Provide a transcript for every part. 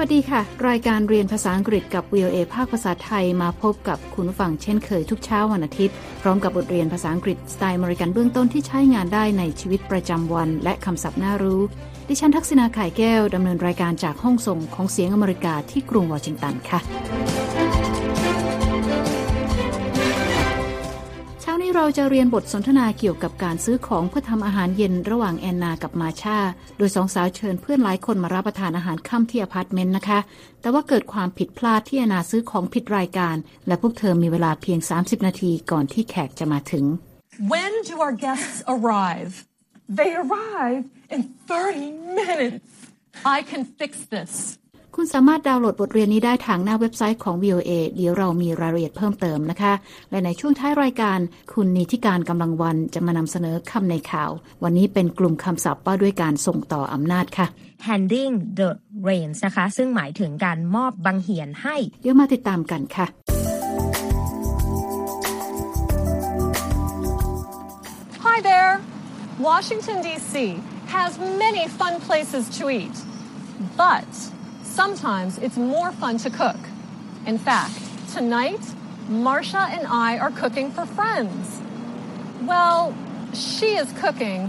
วัสดีค่ะ รายการเรียนภาษาอังกฤษกับ VOA ภาคภาษาไทยมาพบกับคุณฟังเช่นเคยทุกเช้าวันอาทิตย์ พร้อมกับบทเรียนภาษาอังกฤษสไตล์มริกันเบื้องต้นที่ใช้งานได้ในชีวิตประจำวัน และคำศัพท์น่ารู้ ดิฉันทักษณาไข่แก้วดำเนินรายการจากห้องส่งของเสียงอเมริกาที่กรุงวอชิงตันค่ะ เราจะเรียนบทสนทนาเกี่ยวกับการซื้อของเพื่อทำอาหารเย็นระหว่างแอนนากับมาชา โดยสองสาวเชิญเพื่อนหลายคนมารับประทานอาหารค่ำที่อพาร์ตเมนต์นะคะ แต่ว่าเกิดความผิดพลาดที่แอนนาซื้อของผิดรายการ และพวกเธอมีเวลาเพียง 30 นาทีก่อนที่แขกจะมาถึง When do our guests arrive? They arrive in 30 minutes. I can fix this. คุณสามารถดาวน์โหลดบทเรียนนี้ได้ทางหน้าเว็บไซต์ของ VOA เดี๋ยวเรามีรายละเอียดเพิ่มเติมนะคะ และในช่วงท้ายรายการ คุณนิธิกาญจน์ กำลังวรรณจะมานำเสนอคำในข่าว วันนี้เป็นกลุ่มคำศัพท์ว่าด้วยการส่งต่ออำนาจค่ะ handing the reins นะคะ ซึ่งหมายถึงการมอบบังเหียนให้ เดี๋ยวมาติดตามกันค่ะ Hi there Washington D.C. has many fun places to eat but Sometimes it's more fun to cook. In fact, tonight, Marsha and I are cooking for friends. Well, she is cooking.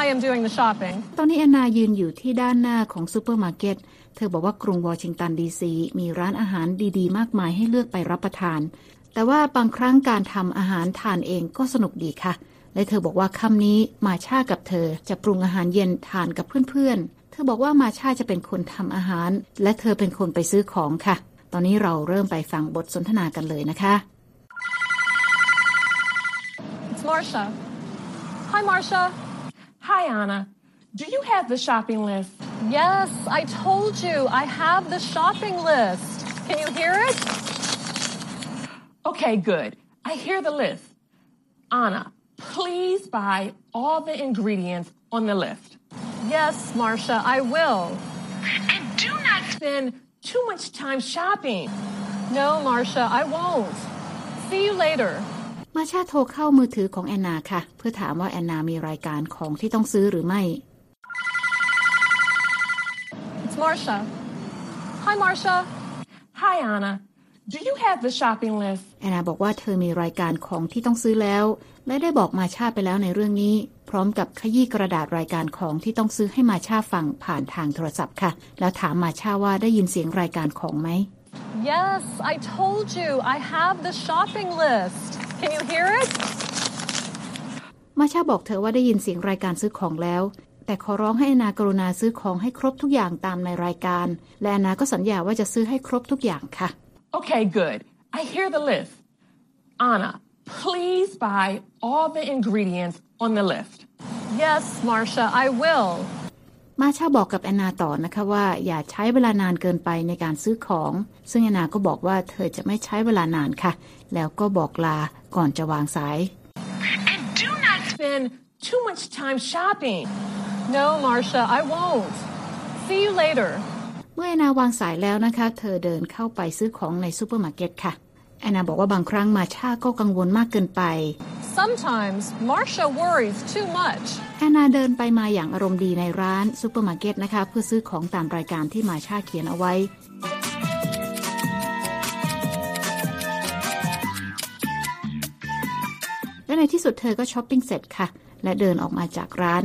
I am doing the shopping. ตอนนี้แอนนายืนอยู่ที่ด้านหน้าของซูเปอร์มาร์เก็ต เธอบอกว่ากรุงวอชิงตันดีซีมีร้านอาหารดีๆ มากมายให้เลือกไปรับประทาน แต่ว่าบางครั้งการทำอาหารทานเองก็สนุกดีค่ะ และเธอบอกว่าค่ำนี้มาชากับเธอจะปรุงอาหารเย็นทานกับเพื่อนๆ เธอบอกว่ามาชาจะเป็นคนทำอาหาร และเธอเป็นคนไปซื้อของค่ะ ตอนนี้เราเริ่มไปฟังบทสนทนากันเลยนะคะ It's Marsha. Hi, Marsha. Hi, Anna. Do you have the shopping list? Yes, I told you I have the shopping list. Can you hear it? Okay, good. I hear the list. Anna, please buy all the ingredients on the list. Yes, Marcia, I will. And do not spend too much time shopping. No, Marcia, I won't. See you later. มาชาโทรเข้ามือถือของแอนนาค่ะ เพื่อถามว่าแอนนามีรายการของที่ต้องซื้อหรือไม่ It's Marcia. Hi, Marcia. Hi, Anna. Do you have the shopping list? แอนนาบอกว่าเธอมีรายการของที่ต้องซื้อแล้ว และได้บอกมาชาไปแล้วในเรื่องนี้ พร้อมกับขยี้กระดาษรายการของที่ต้องซื้อให้มาชาฟังผ่านทางโทรศัพท์ค่ะ แล้วถามมาชาว่าได้ยินเสียงรายการของไหม Yes I told you I have the shopping list Can you hear it มาชาบอกเธอว่าได้ยินเสียงรายการซื้อของแล้วแต่ขอร้องให้อนากรุณาซื้อของให้ครบทุกอย่างตามในรายการ และอนาก็สัญญาว่าจะซื้อให้ครบทุกอย่างค่ะ Okay good I hear the list Anna please buy all the ingredients on the list Yes Marcia I will มาชาบอกกับแอนนาต่อนะคะว่า อย่าใช้เวลานานเกินไปในการซื้อของ ซึ่งแอนนาก็บอกว่าเธอจะไม่ใช้เวลานานค่ะ แล้วก็บอกลาก่อนจะวางสาย And do not spend too much time shopping No Marcia I won't See you later เ เมื่อแอนนาวางสายแล้วนะคะ เธอเดินเข้าไปซื้อของในซูเปอร์มาร์เก็ตค่ะแอนนาบอกว่าบางครั้งมาชาก็กังวลมากเกินไป Sometimes Marsha worries too much แอนนาเดินไปมาอย่างอารมณ์ดีในร้านซูเปอร์มาร์เก็ตนะคะ เพื่อซื้อของตามรายการที่มาชาเขียนเอาไว้ และในที่สุดเธอก็ช้อปปิ้งเสร็จค่ะ และเดินออกมาจากร้าน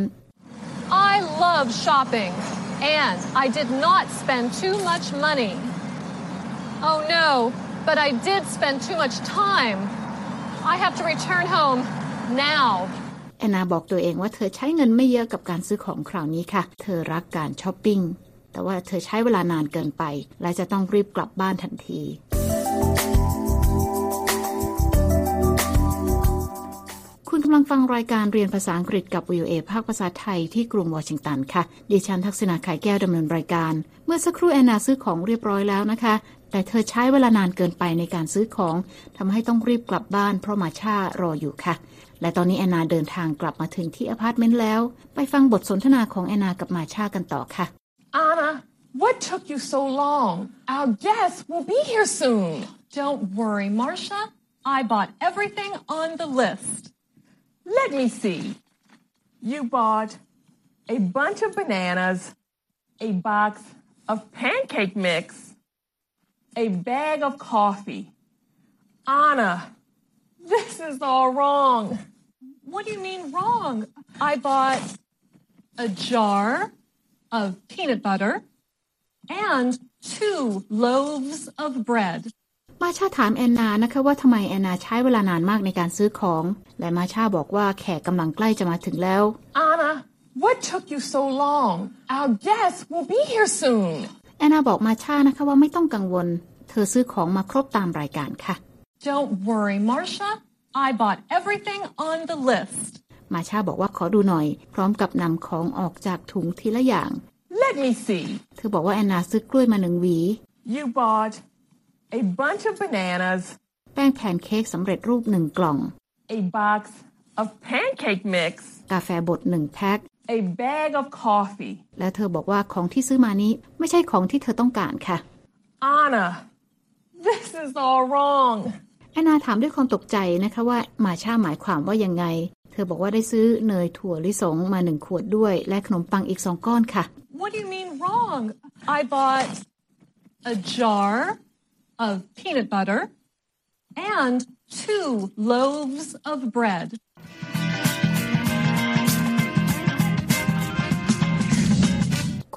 I love shopping and I did not spend too much money Oh no but I did spend too much time. I have to return home now. แอนนาบอกตัวเองว่าเธอใช้เงินไม่เยอะกับการซื้อของคราวนี้ค่ะ เธอรักการช้อปปิ้ง แต่ว่าเธอใช้เวลานานเกินไป และจะต้องรีบกลับบ้านทันที กำลังฟังรายการเรียนภาษาอังกฤษกับ VOA ภาคภาษาไทยที่กรุงวอชิงตันค่ะ ดิฉันทักษณาไข่แก้วดำเนินรายการ เมื่อสักครู่แอนนาซื้อของเรียบร้อยแล้วนะคะ แต่เธอใช้เวลานานเกินไปในการซื้อของทำให้ต้องรีบกลับบ้านเพราะมาช่ารออยู่ค่ะ และตอนนี้แอนนาเดินทางกลับมาถึงที่อพาร์ตเมนต์แล้ว ไปฟังบทสนทนาของแอนนากับมาช่ากันต่อค่ะ Anna what took you so long our guests will be here soon Don't worry Marcia I bought everything on the list Let me see you bought a bunch of bananas a box of pancake mix, a bag of coffee. Anna, this is all wrong. What do you mean wrong? I bought a jar of peanut butter and two loaves of bread. มาชาถามแอนนานะคะว่าทำไมแอนนาใช้เวลานานมากในการซื้อของ และมาชาบอกว่าแขกกำลังใกล้จะมาถึงแล้ว Anna, what took you so long? Our guests will be here soon. แอนนาบอกมาชานะคะว่าไม่ต้องกังวล เธอซื้อของมาครบตามรายการค่ะ Don't worry, Marcia. I bought everything on the list. มาชาบอกว่าขอดูหน่อย พร้อมกับนำของออกจากถุงทีละอย่าง Let me see. เธอบอกว่าแอนนาซื้อกล้วยมาหนึ่งหวี You bought a bunch of bananas, แป้งแผ่นเค้กสำเร็จรูปหนึ่งกล่อง a box of pancake mix, กาแฟบดหนึ่งแพ็ค a bag of coffee. แล้วเธอบอกว่าของที่ซื้อมานี้ไม่ใช่ของที่เธอต้องการค่ะ Anna, this is all wrong. แอนนาถามด้วยความตกใจนะคะว่ามาชาหมายความว่ายังไง เธอบอกว่าได้ซื้อเนยถั่วลิสงมาหนึ่งขวดด้วย และขนมปังอีกสองก้อนค่ะ What do you mean wrong? I bought a jar of peanut butter and two loaves of bread.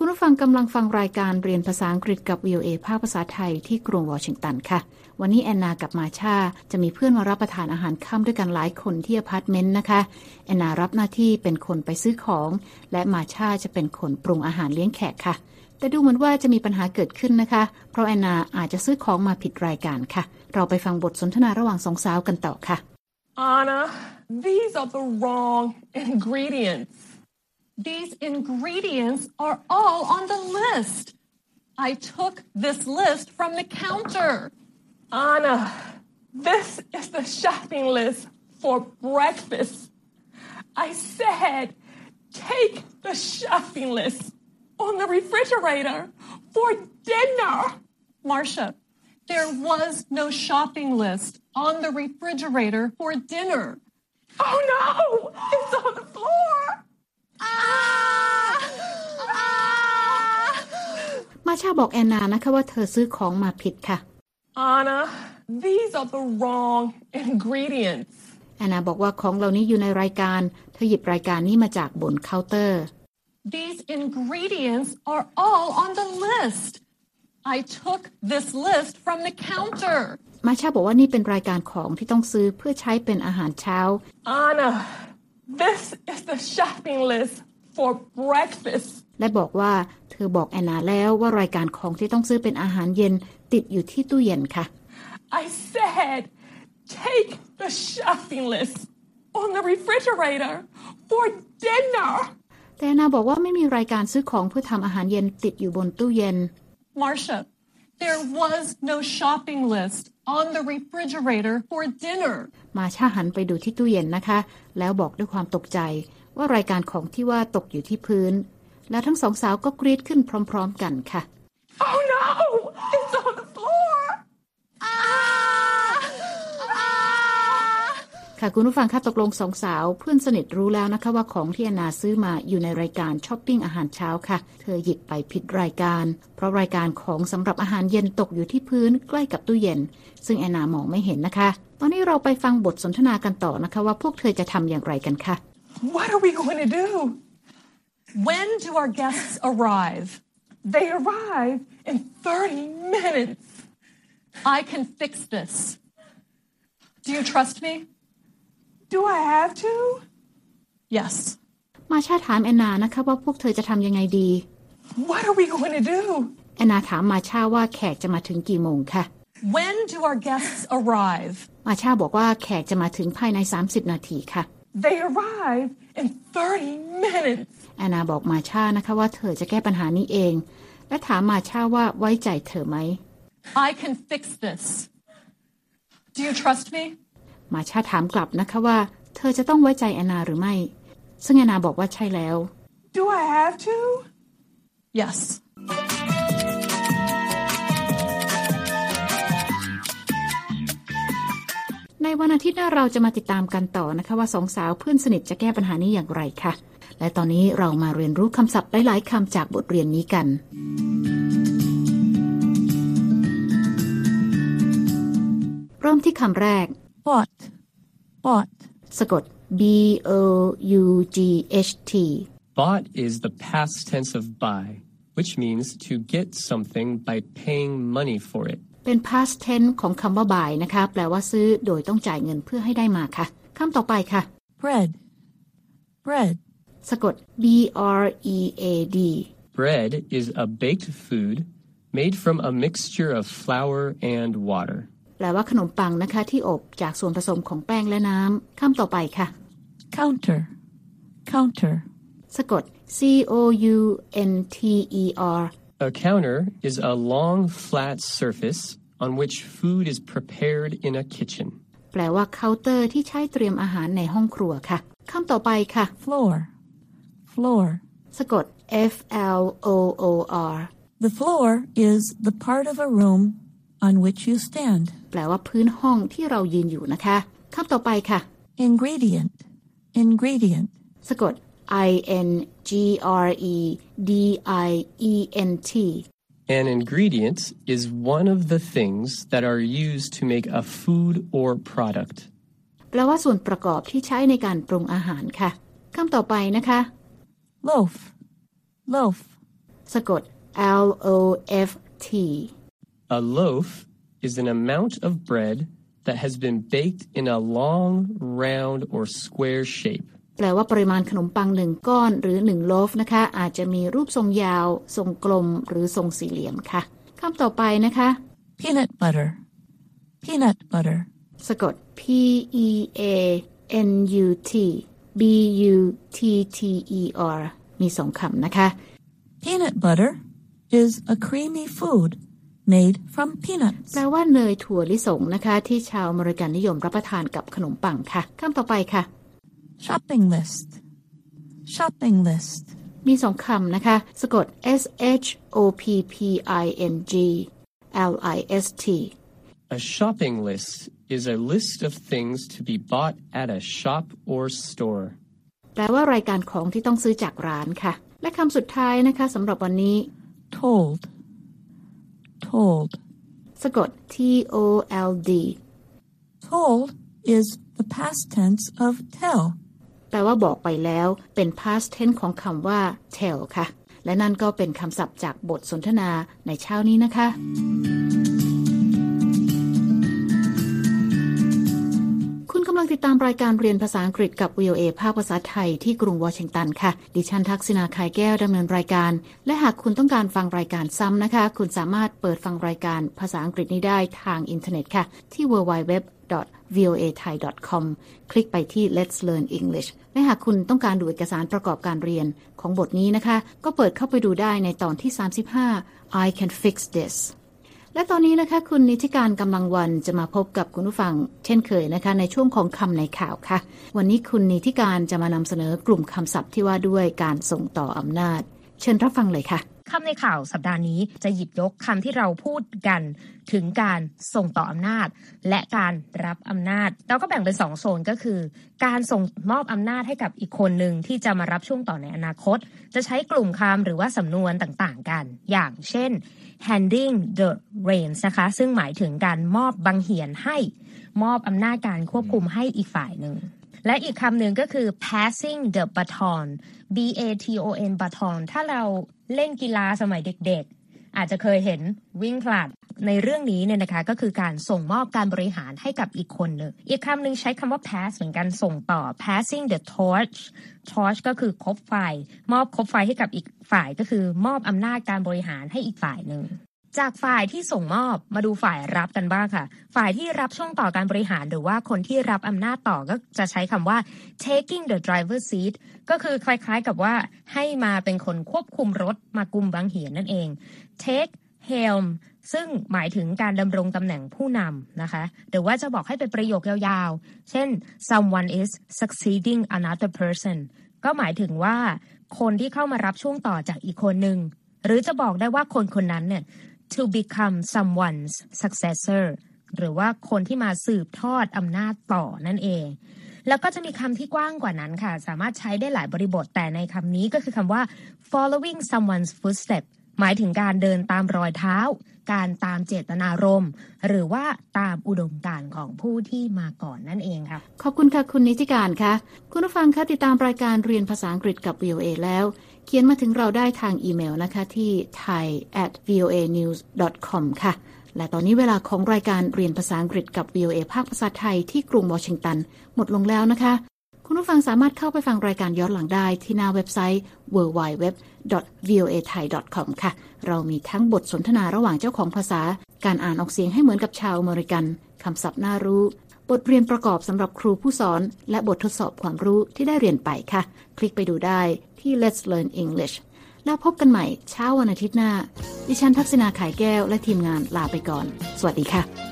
คุณผู้ฟังกำลังฟังรายการเรียนภาษาอังกฤษกับ VOA ภาคภาษาไทยที่กรุงวอชิงตันค่ะ วันนี้แอนนากับมาชาจะมีเพื่อนมารับประทานอาหารค่ำด้วยกันหลายคนที่อพาร์ตเมนต์นะคะ แอนนารับหน้าที่เป็นคนไปซื้อของ และมาชาจะเป็นคนปรุงอาหารเลี้ยงแขกค่ะ แต่ดูเหมือนว่าจะมีปัญหาเกิดขึ้นนะคะ เพราะแอนนาอาจจะซื้อของมาผิดรายการค่ะ เราไปฟังบทสนทนาระหว่างสองสาวกันต่อค่ะ Anna, these are the wrong ingredients. These ingredients are all on the list. I took this list from the counter. Anna, this is the shopping list for breakfast. I said, take the shopping list on the refrigerator for dinner. Marcia, there was no shopping list on the refrigerator for dinner. Oh no, it's on the floor. Ah! Ah! มาชาบอกแอนนานะคะว่าเธอซื้อของมาผิดค่ะ Anna, these are the wrong ingredients. แอนนาบอกว่าของเหล่านี้อยู่ในรายการ เธอหยิบรายการนี้มาจากบนเคาน์เตอร์ These ingredients are all on the list. I took this list from the counter. มาชาบอกว่านี่เป็นรายการของที่ต้องซื้อเพื่อใช้เป็นอาหารเช้า Anna, this is the shopping list for breakfast. และบอกว่าเธอบอกแอนนาแล้วว่ารายการของที่ต้องซื้อเป็นอาหารเย็นติดอยู่ที่ตู้เย็นค่ะ I said, take the shopping list on the refrigerator for dinner. แต่แอนนาบอกว่าไม่มีรายการซื้อของเพื่อทำอาหารเย็นติดอยู่บนตู้เย็น Marcia, there was no shopping list on the refrigerator for dinner. มาชาหันไปดูที่ตู้เย็นนะคะ แล้วบอกด้วยความตกใจว่ารายการของที่ว่าตกอยู่ที่พื้น แล้วทั้งสองสาวก็กรีดขึ้นพร้อม ๆ กันค่ะ Oh no, it's on the floor. Ah! Ah! ค่ะคุณผู้ฟังคะตกลงสองสาวเพื่อนสนิทรู้แล้วนะคะว่าของที่แอนนาซื้อมาอยู่ในรายการช้อปปิ้งอาหารเช้าค่ะ เธอหยิบไปผิดรายการ เพราะรายการของสำหรับอาหารเย็นตกอยู่ที่พื้นใกล้กับตู้เย็น ซึ่งแอนนามองไม่เห็นนะคะ ตอนนี้เราไปฟังบทสนทนากันต่อนะคะ ว่าพวกเธอจะทำอย่างไรกันค่ะ What are we going to do? When do our guests arrive? They arrive in 30 minutes. I can fix this. Do you trust me? Do I have to? Yes. มาชาถามแอนนานะคะว่าพวกเธอจะทำยังไงดี What are we going to do? แอนนาถามมาชาว่าแขกจะมาถึงกี่โมงค่ะ When do our guests arrive? มาชาบอกว่าแขกจะมาถึงภายใน 30 นาทีค่ะ They arrive in 30 minutes. แอนนาบอกมาชานะคะว่าเธอจะแก้ปัญหานี้เอง และถามมาชาว่าไว้ใจเธอไหม I can fix this. Do you trust me? มาชาถามกลับนะคะว่า เธอจะต้องไว้ใจแอนนาหรือไม่ ซึ่งแอนนาบอกว่าใช่แล้ว Do I have to? Yes. ในวันอาทิตย์หน้าเราจะมาติดตามกันต่อนะคะว่าสองสาวเพื่อนสนิทจะแก้ปัญหานี้อย่างไรคะ่ะ และตอนนี้เรามาเรียนรู้คำศัพท์หลายๆคำจากบทเรียนนี้กัน เริ่มที่คำแรก bought, bought, สะกด b o u g h t Bought is the past tense of buy, which means to get something by paying money for it. เป็น past tense ของคำว่า buy นะคะแปลว่าซื้อโดยต้องจ่ายเงินเพื่อให้ได้มาค่ะคำต่อไปค่ะ bread, bread, สะกด b r e a d Bread is a baked food made from a mixture of flour and water. แปลว่าขนมปังนะคะ ที่อบจากส่วนผสมของแป้งและน้ำคำต่อไปค่ะ counter, counter, สะกด c o u n t e r A counter is a long, flat surface on which food is prepared in a kitchen. แปลว่าเคาน์เตอร์ที่ใช้เตรียมอาหารในห้องครัวค่ะคำต่อไปค่ะ floor, floor. สะกด f l o o r The floor is the part of a room on which you stand. แปลว่าพื้นห้องที่เรายืนอยู่นะคะคำต่อไปค่ะ Ingredient, ingredient. สะกด i n g r e d i e n t An ingredient is one of the things that are used to make a food or product. แปลว่าส่วนประกอบที่ใช้ในการปรุงอาหารค่ะคำต่อไปนะคะ Loaf, loaf. สะกด l o f t A loaf is an amount of bread that has been baked in a long, round, or square shape. แปลว่าปริมาณขนมปังหนึ่งก้อนหรือหนึ่งโลฟนะคะ อาจจะมีรูปทรงยาว ทรงกลม หรือทรงสี่เหลี่ยมค่ะคำต่อไปนะคะ Peanut butter, peanut butter. สะกด p e a n u t b u t t e r มีสองคำนะคะ Peanut butter is a creamy food Made from peanuts. แปลว่าเนยถั่วลิสงนะคะ ที่ชาวอเมริกันนิยมรับประทานกับขนมปังค่ะคำต่อไปค่ะ Shopping list, shopping list. มีสองคำนะคะ สะกด s h o p p i n g l i s t A shopping list is a list of things to be bought at a shop or store. แปลว่ารายการของที่ต้องซื้อจากร้านค่ะ และคำสุดท้ายนะคะสำหรับวันนี้ Told, told. สะกด t o l d Told is the past tense of tell. แปลว่าบอกไปแล้วเป็น past tense ของคำว่า tell ค่ะ และนั่นก็เป็นคำศัพท์จากบทสนทนาในเช้านี้นะคะำลังติดตามรายการเรียนภาษาอังกฤษกับ VOA ภาคภาษาไทยที่กรุงวอชิงตันค่ะ ดิฉันทักษณาคายแก้วดำเนินรายการ และหากคุณต้องการฟังรายการซ้ำนะคะ คุณสามารถเปิดฟังรายการภาษาอังกฤษนี้ได้ทางอินเทอร์เน็ตค่ะ ที่ www voa thai com คลิกไปที่ Let's Learn English และหากคุณต้องการดูเอกสารประกอบการเรียนของบทนี้นะคะ ก็เปิดเข้าไปดูได้ในตอนที่ 35 I can fix this และตอนนี้นะคะ คุณนิติการกำลังวันจะมาพบกับคุณผู้ฟัง เช่นเคยนะคะ ในช่วงของคำในข่าวค่ะ วันนี้คุณนิติการจะมานำเสนอกลุ่มคำศัพท์ที่ว่าด้วยการส่งต่ออำนาจ เชิญรับฟังเลยค่ะคำในข่าวสัปดาห์นี้จะหยิบยกคำที่เราพูดกันถึงการส่งต่ออำนาจ และการรับอำนาจ เราก็แบ่งเป็นสองโซนก็คือ การส่งมอบอำนาจให้กับอีกคนหนึ่งที่จะมารับช่วงต่อในอนาคต จะใช้กลุ่มคำหรือว่าสำนวนต่างๆ กัน อย่างเช่น handing the reins นะคะ ซึ่งหมายถึงการมอบบังเหียนให้มอบอำนาจการควบคุมให้อีกฝ่ายหนึ่ง และอีกคำหนึ่งก็คือ passing the baton b a t o n baton ถ้าเราเล่นกีฬาสมัยเด็กๆ อาจจะเคยเห็นวิ่งผลัดในเรื่องนี้เนี่ยนะคะก็คือการส่งมอบการบริหารให้กับอีกคนหนึ่งอีกคำหนึ่งใช้คำว่า pass เหมือนกันส่งต่อ passing the torch torch ก็คือคบไฟ มอบคบไฟให้กับอีกฝ่ายก็คือมอบอำนาจการบริหารให้อีกฝ่ายหนึ่ง จากฝ่ายที่ส่งมอบมาดูฝ่ายรับกันบ้างค่ะ ฝ่ายที่รับช่วงต่อการบริหารหรือว่าคนที่รับอำนาจต่อก็จะใช้คำว่า taking the driver seat ก็คือคล้ายๆกับว่าให้มาเป็นคนควบคุมรถมากุมบังเหียนนั่นเอง take helm ซึ่งหมายถึงการดำรงตำแหน่งผู้นำนะคะ หรือว่าจะบอกให้เป็นประโยคยาวๆ เช่น someone is succeeding another person ก็หมายถึงว่าคนที่เข้ามารับช่วงต่อจากอีกคนหนึ่ง หรือจะบอกได้ว่าคนคนนั้นเนี่ย to become someone's successor หรือว่าคนที่มาสืบทอดอำนาจต่อนั่นเอง แล้วก็จะมีคำที่กว้างกว่านั้นค่ะ สามารถใช้ได้หลายบริบทแต่ในคำนี้ก็คือคำว่า following someone's footstep หมายถึงการเดินตามรอยเท้า การตามเจตนารมณ์ หรือว่าตามอุดมการณ์ของผู้ที่มาก่อนนั่นเองครับขอบคุณค่ะคุณนิติการค่ะ คุณผู้ฟังคะติดตามรายการเรียนภาษาอังกฤษกับ VOA แล้ว เขียนมาถึงเราได้ทางอีเมลนะคะที่ thai at voa news com ค่ะ และตอนนี้เวลาของรายการเรียนภาษาอังกฤษกับ VOA ภาคภาษาไทยที่กรุงวอชิงตัน หมดลงแล้วนะคะ คุณผู้ฟังสามารถเข้าไปฟังรายการย้อนหลังได้ที่หน้าเว็บไซต์ www.voathai.com ค่ะ เรามีทั้งบทสนทนาระหว่างเจ้าของภาษา การอ่านออกเสียงให้เหมือนกับชาวอเมริกันคำศัพท์น่ารู้ บทเรียนประกอบสำหรับครูผู้สอน และบททดสอบความรู้ที่ได้เรียนไปค่ะ คลิกไปดูได้ที่ Let's Learn English แล้วพบกันใหม่เช้าวันอาทิตย์หน้า ดิฉันทักษณาขายแก้วและทีมงานลาไปก่อน สวัสดีค่ะ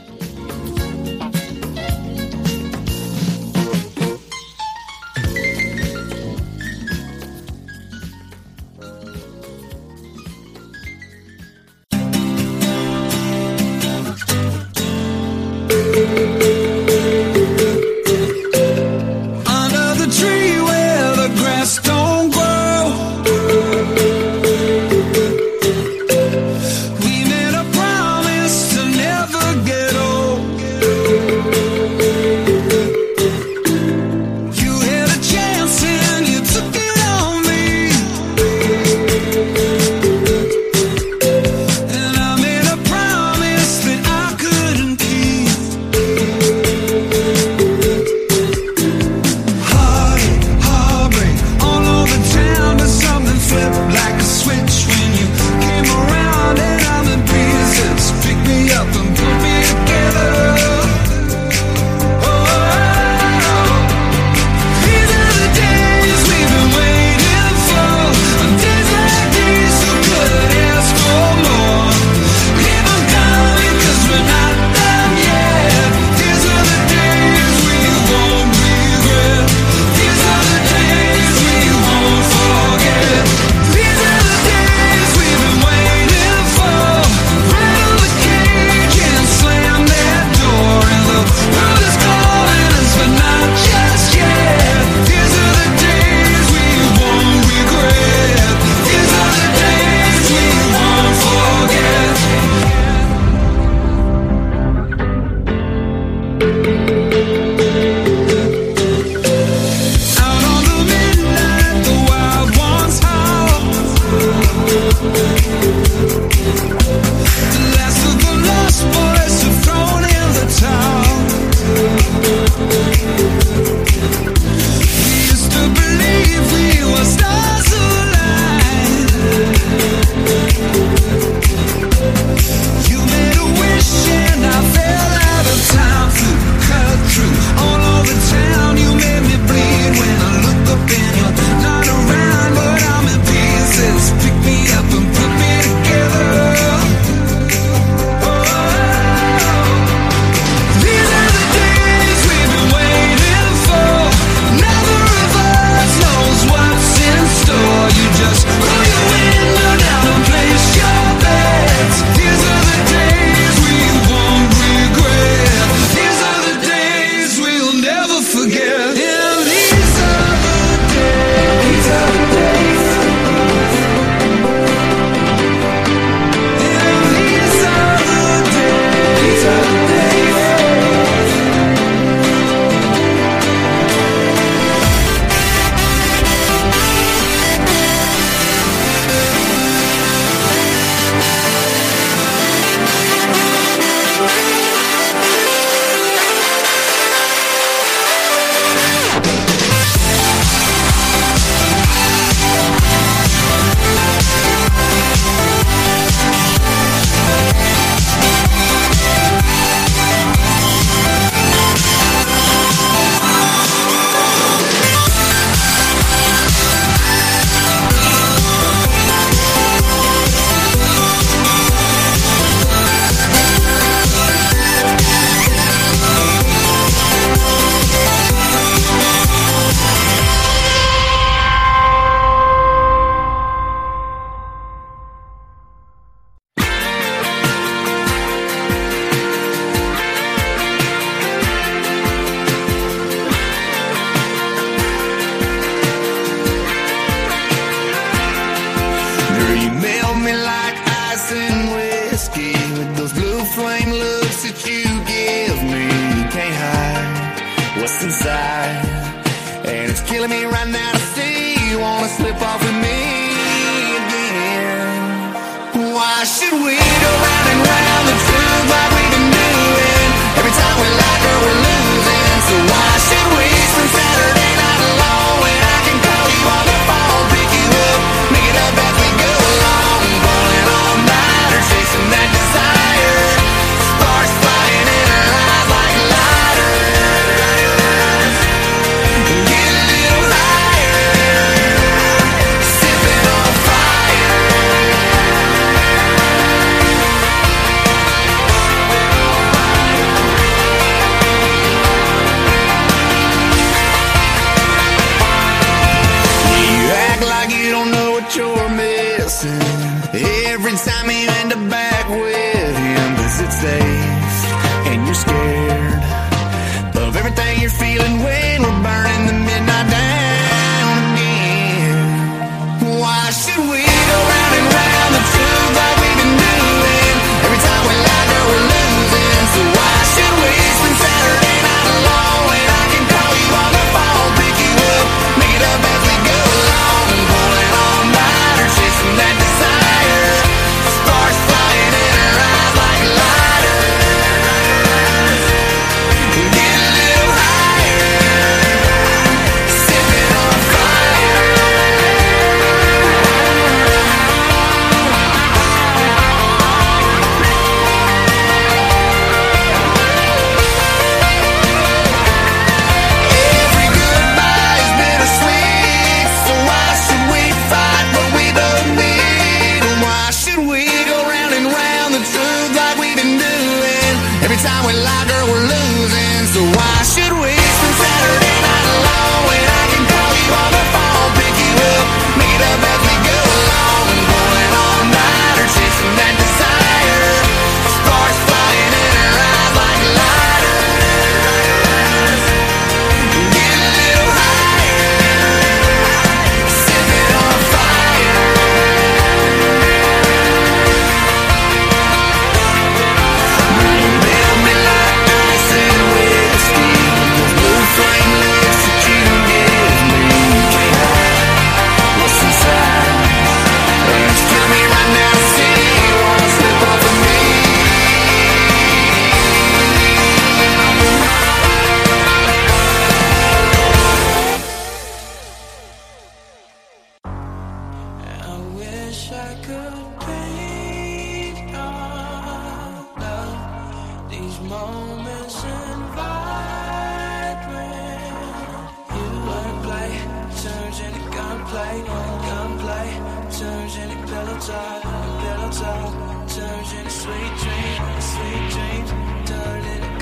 sweet dreams, sweet dreams.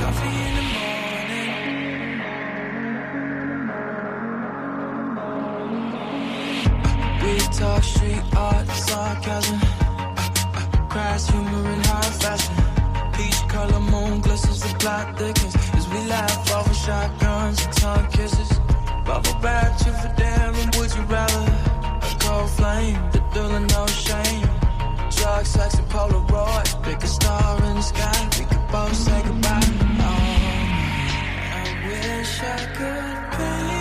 Coffee in the morning. We talk street art, sarcasm. Crass humor high fashion. Peach color moon the. As we laugh shotguns and tongue kisses. Bubble bath chip for damn, would you rather? A cold flame, the thrill of no shame dark and Polaroids. Pick a star in the sky, we could both say goodbye. Oh, I wish I could be.